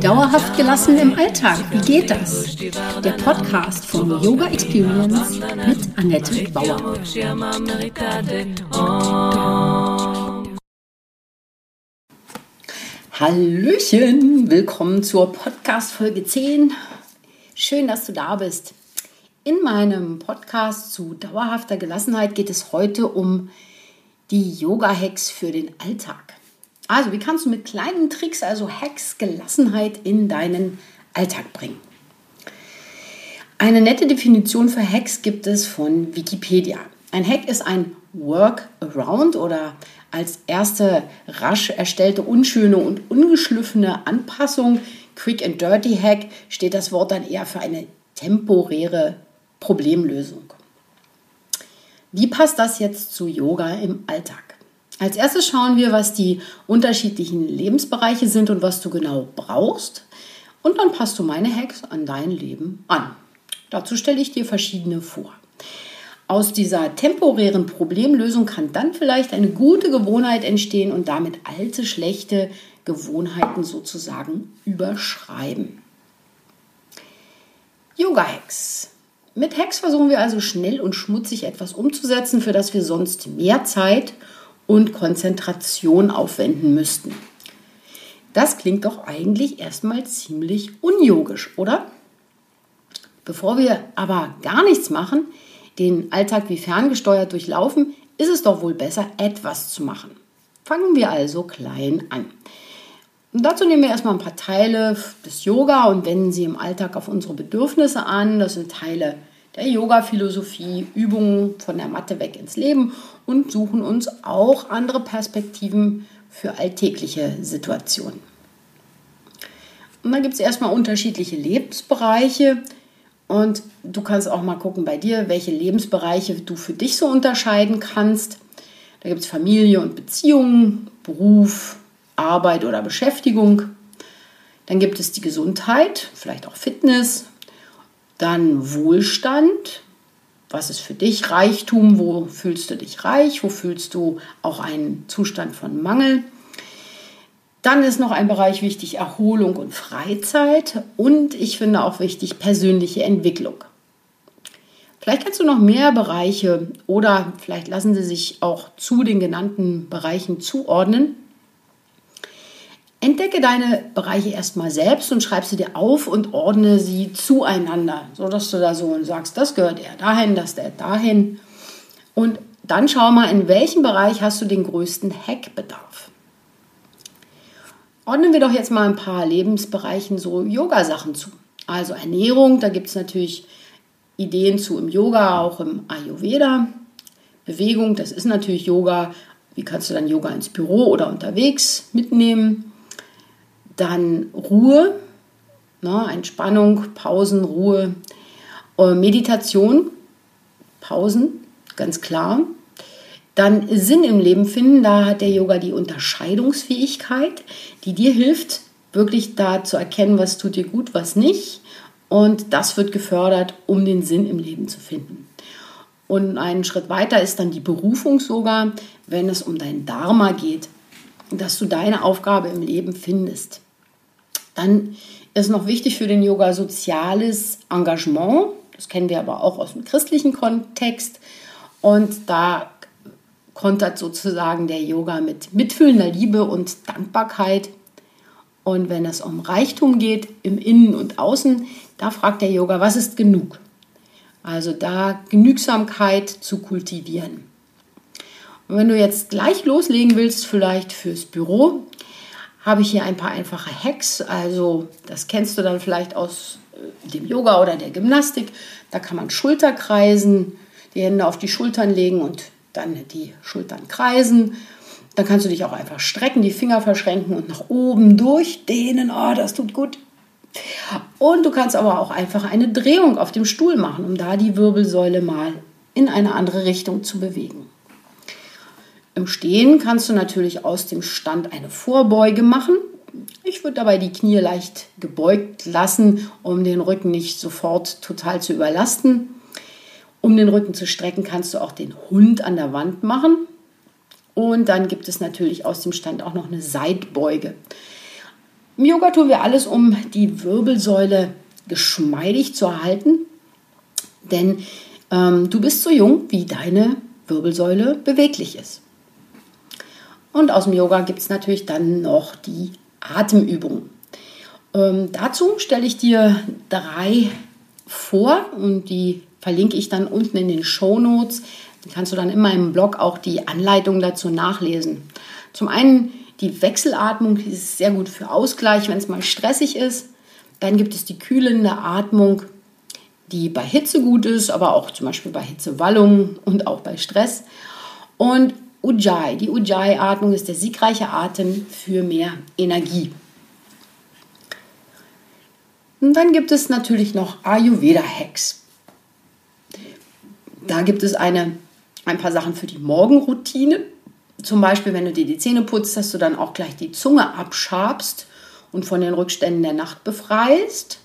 Dauerhaft gelassen im Alltag, wie geht das? Der Podcast von Yoga Experience mit Annette Bauer. Hallöchen, willkommen zur Podcast Folge 10. Schön, dass du da bist. In meinem Podcast zu dauerhafter Gelassenheit geht es heute um die Yoga-Hacks für den Alltag. Also, wie kannst du mit kleinen Tricks, also Hacks, Gelassenheit in deinen Alltag bringen? Eine nette Definition für Hacks gibt es von Wikipedia. Ein Hack ist ein Workaround oder als erste rasch erstellte, unschöne und ungeschliffene Anpassung, Quick and Dirty Hack, steht das Wort dann eher für eine temporäre Problemlösung. Wie passt das jetzt zu Yoga im Alltag? Als erstes schauen wir, was die unterschiedlichen Lebensbereiche sind und was du genau brauchst. Und dann passt du meine Hacks an dein Leben an. Dazu stelle ich dir verschiedene vor. Aus dieser temporären Problemlösung kann dann vielleicht eine gute Gewohnheit entstehen und damit alte, schlechte Gewohnheiten sozusagen überschreiben. Yoga-Hacks. Mit Hacks versuchen wir also schnell und schmutzig etwas umzusetzen, für das wir sonst mehr Zeit und Konzentration aufwenden müssten. Das klingt doch eigentlich erstmal ziemlich unyogisch, oder? Bevor wir aber gar nichts machen, den Alltag wie ferngesteuert durchlaufen, ist es doch wohl besser, etwas zu machen. Fangen wir also klein an. Und dazu nehmen wir erstmal ein paar Teile des Yoga und wenden sie im Alltag auf unsere Bedürfnisse an. Das sind Teile der Yoga-Philosophie, Übungen von der Matte weg ins Leben und suchen uns auch andere Perspektiven für alltägliche Situationen. Und dann gibt es erstmal unterschiedliche Lebensbereiche und du kannst auch mal gucken bei dir, welche Lebensbereiche du für dich so unterscheiden kannst. Da gibt es Familie und Beziehungen, Beruf, Arbeit oder Beschäftigung. Dann gibt es die Gesundheit, vielleicht auch Fitness, dann Wohlstand. Was ist für dich Reichtum? Wo fühlst du dich reich? Wo fühlst du auch einen Zustand von Mangel? Dann ist noch ein Bereich wichtig, Erholung und Freizeit. Und ich finde auch wichtig, persönliche Entwicklung. Vielleicht kannst du noch mehr Bereiche oder vielleicht lassen sie sich auch zu den genannten Bereichen zuordnen. Entdecke deine Bereiche erstmal selbst und schreib sie dir auf und ordne sie zueinander, sodass du da so sagst, das gehört eher dahin, das gehört dahin. Und dann schau mal, in welchem Bereich hast du den größten Hackbedarf. Ordnen wir doch jetzt mal ein paar Lebensbereichen so Yoga-Sachen zu. Also Ernährung, da gibt es natürlich Ideen zu im Yoga, auch im Ayurveda. Bewegung, das ist natürlich Yoga. Wie kannst du dann Yoga ins Büro oder unterwegs mitnehmen? Dann Ruhe, ne, Entspannung, Pausen, Ruhe, äh, Meditation, Pausen, ganz klar. Dann Sinn im Leben finden, da hat der Yoga die Unterscheidungsfähigkeit, die dir hilft, wirklich da zu erkennen, was tut dir gut, was nicht. Und das wird gefördert, um den Sinn im Leben zu finden. Und einen Schritt weiter ist dann die Berufung sogar, wenn es um dein Dharma geht, dass du deine Aufgabe im Leben findest. Dann ist noch wichtig für den Yoga soziales Engagement. Das kennen wir aber auch aus dem christlichen Kontext. Und da kontert sozusagen der Yoga mit mitfühlender Liebe und Dankbarkeit. Und wenn es um Reichtum geht, im Innen und Außen, da fragt der Yoga, was ist genug? Also da Genügsamkeit zu kultivieren. Und wenn du jetzt gleich loslegen willst, vielleicht fürs Büro, habe ich hier ein paar einfache Hacks. Also das kennst du dann vielleicht aus äh, dem Yoga oder der Gymnastik. Da kann man Schulterkreisen, die Hände auf die Schultern legen und dann die Schultern kreisen. Dann kannst du dich auch einfach strecken, die Finger verschränken und nach oben durchdehnen. Oh, das tut gut. Und du kannst aber auch einfach eine Drehung auf dem Stuhl machen, um da die Wirbelsäule mal in eine andere Richtung zu bewegen. Im Stehen kannst du natürlich aus dem Stand eine Vorbeuge machen. Ich würde dabei die Knie leicht gebeugt lassen, um den Rücken nicht sofort total zu überlasten. Um den Rücken zu strecken, kannst du auch den Hund an der Wand machen. Und dann gibt es natürlich aus dem Stand auch noch eine Seitbeuge. Im Yoga tun wir alles, um die Wirbelsäule geschmeidig zu erhalten. Denn ähm, du bist so jung, wie deine Wirbelsäule beweglich ist. Und aus dem Yoga gibt es natürlich dann noch die Atemübungen. Ähm, dazu stelle ich dir drei vor und die verlinke ich dann unten in den Show Notes. Die kannst du dann in meinem Blog auch die Anleitung dazu nachlesen. Zum einen die Wechselatmung, die ist sehr gut für Ausgleich, wenn es mal stressig ist. Dann gibt es die kühlende Atmung, die bei Hitze gut ist, aber auch zum Beispiel bei Hitzewallung und auch bei Stress. Und Ujjayi, die Ujjayi-Atmung ist der siegreiche Atem für mehr Energie. Und dann gibt es natürlich noch Ayurveda-Hacks. Da gibt es eine, ein paar Sachen für die Morgenroutine. Zum Beispiel, wenn du dir die Zähne putzt, dass du dann auch gleich die Zunge abschabst und von den Rückständen der Nacht befreist.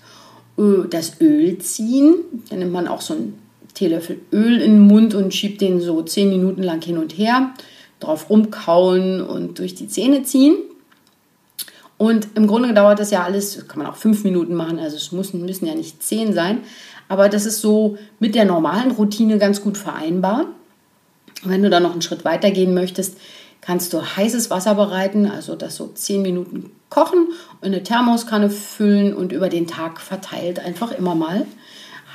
Das Öl ziehen, dann nimmt man auch so einen Teelöffel Öl in den Mund und schiebt den so zehn Minuten lang hin und her, drauf rumkauen und durch die Zähne ziehen. Und im Grunde dauert das ja alles, kann man auch fünf Minuten machen, also es müssen, müssen ja nicht zehn sein, aber das ist so mit der normalen Routine ganz gut vereinbar. Wenn du dann noch einen Schritt weiter gehen möchtest, kannst du heißes Wasser bereiten, also das so zehn Minuten kochen, in eine Thermoskanne füllen und über den Tag verteilt einfach immer mal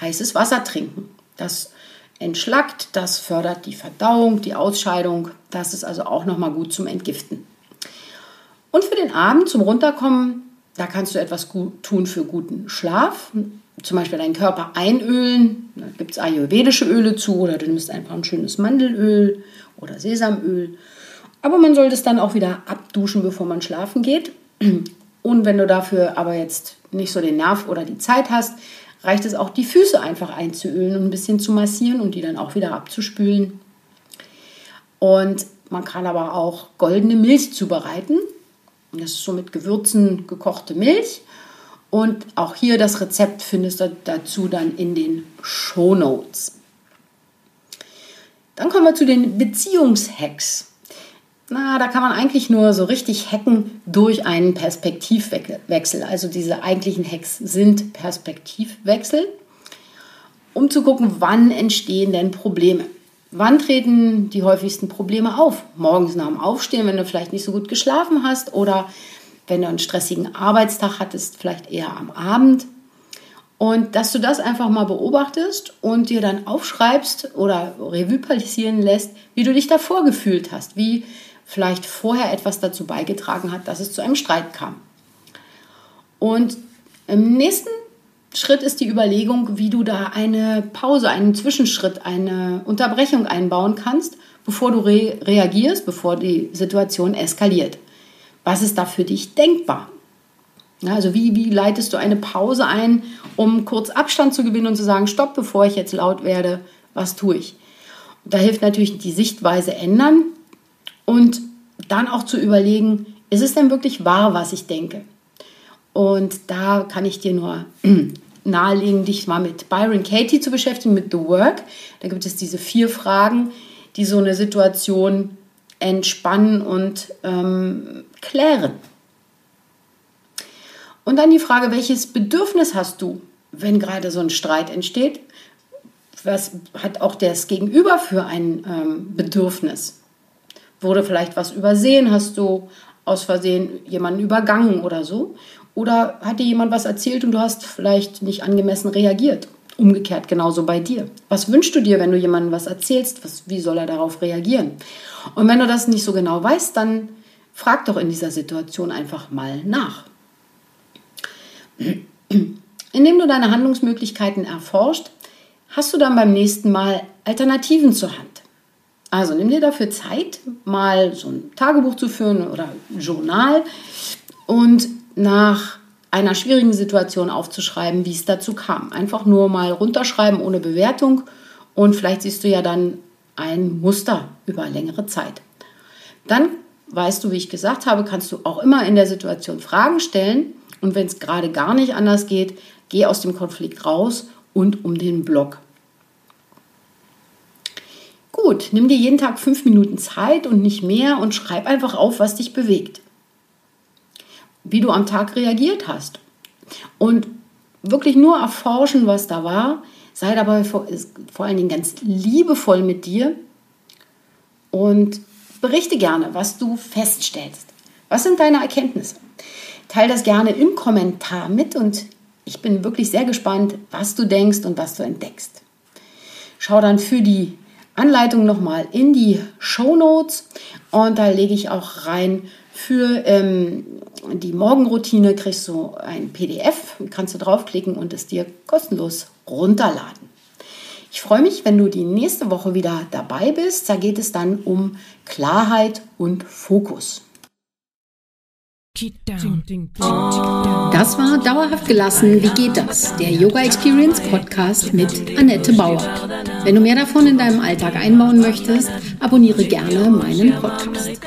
heißes Wasser trinken. Das entschlackt, das fördert die Verdauung, die Ausscheidung. Das ist also auch nochmal gut zum Entgiften. Und für den Abend zum Runterkommen, da kannst du etwas tun für guten Schlaf. Zum Beispiel deinen Körper einölen. Da gibt es ayurvedische Öle zu oder du nimmst einfach ein schönes Mandelöl oder Sesamöl. Aber man sollte es dann auch wieder abduschen, bevor man schlafen geht. Und wenn du dafür aber jetzt nicht so den Nerv oder die Zeit hast, reicht es auch, die Füße einfach einzuölen und ein bisschen zu massieren und die dann auch wieder abzuspülen. Und man kann aber auch goldene Milch zubereiten. Das ist so mit Gewürzen gekochte Milch. Und auch hier das Rezept findest du dazu dann in den Show Notes. Dann kommen wir zu den Beziehungshacks. Na, da kann man eigentlich nur so richtig hacken durch einen Perspektivwechsel. Also diese eigentlichen Hacks sind Perspektivwechsel, um zu gucken, wann entstehen denn Probleme. Wann treten die häufigsten Probleme auf? Morgens nach dem Aufstehen, wenn du vielleicht nicht so gut geschlafen hast oder wenn du einen stressigen Arbeitstag hattest, vielleicht eher am Abend. Und dass du das einfach mal beobachtest und dir dann aufschreibst oder Revue passieren lässt, wie du dich davor gefühlt hast, wie vielleicht vorher etwas dazu beigetragen hat, dass es zu einem Streit kam. Und im nächsten Schritt ist die Überlegung, wie du da eine Pause, einen Zwischenschritt, eine Unterbrechung einbauen kannst, bevor du re reagierst, bevor die Situation eskaliert. Was ist da für dich denkbar? Also wie, wie leitest du eine Pause ein, um kurz Abstand zu gewinnen und zu sagen, stopp, bevor ich jetzt laut werde, was tue ich? Da hilft natürlich die Sichtweise ändern und dann auch zu überlegen, ist es denn wirklich wahr, was ich denke? Und da kann ich dir nur nahelegen, dich mal mit Byron Katie zu beschäftigen, mit The Work. Da gibt es diese vier Fragen, die so eine Situation entspannen und ähm, klären. Und dann die Frage, welches Bedürfnis hast du, wenn gerade so ein Streit entsteht? Was hat auch das Gegenüber für ein ähm, Bedürfnis? Wurde vielleicht was übersehen? Hast du aus Versehen jemanden übergangen oder so? Oder hat dir jemand was erzählt und du hast vielleicht nicht angemessen reagiert? Umgekehrt genauso bei dir. Was wünschst du dir, wenn du jemandem was erzählst? Was, wie soll er darauf reagieren? Und wenn du das nicht so genau weißt, dann frag doch in dieser Situation einfach mal nach. Indem du deine Handlungsmöglichkeiten erforscht, hast du dann beim nächsten Mal Alternativen zur Hand. Also nimm dir dafür Zeit, mal so ein Tagebuch zu führen oder ein Journal und nach einer schwierigen Situation aufzuschreiben, wie es dazu kam. Einfach nur mal runterschreiben ohne Bewertung und vielleicht siehst du ja dann ein Muster über längere Zeit. Dann weißt du, wie ich gesagt habe, kannst du auch immer in der Situation Fragen stellen und wenn es gerade gar nicht anders geht, geh aus dem Konflikt raus und um den Block. Gut, nimm dir jeden Tag fünf Minuten Zeit und nicht mehr und schreib einfach auf, was dich bewegt. Wie du am Tag reagiert hast. Und wirklich nur erforschen, was da war. Sei dabei vor, vor allen Dingen ganz liebevoll mit dir und berichte gerne, was du feststellst. Was sind deine Erkenntnisse? Teil das gerne im Kommentar mit und ich bin wirklich sehr gespannt, was du denkst und was du entdeckst. Schau dann für die Anleitung nochmal in die Show Notes und da lege ich auch rein für ähm, die Morgenroutine kriegst du ein PDF, kannst du draufklicken und es dir kostenlos runterladen. Ich freue mich, wenn du die nächste Woche wieder dabei bist. Da geht es dann um Klarheit und Fokus. Das war Dauerhaft gelassen. Wie geht das? Der Yoga Experience Podcast mit Annette Bauer. Wenn du mehr davon in deinem Alltag einbauen möchtest, abonniere gerne meinen Podcast.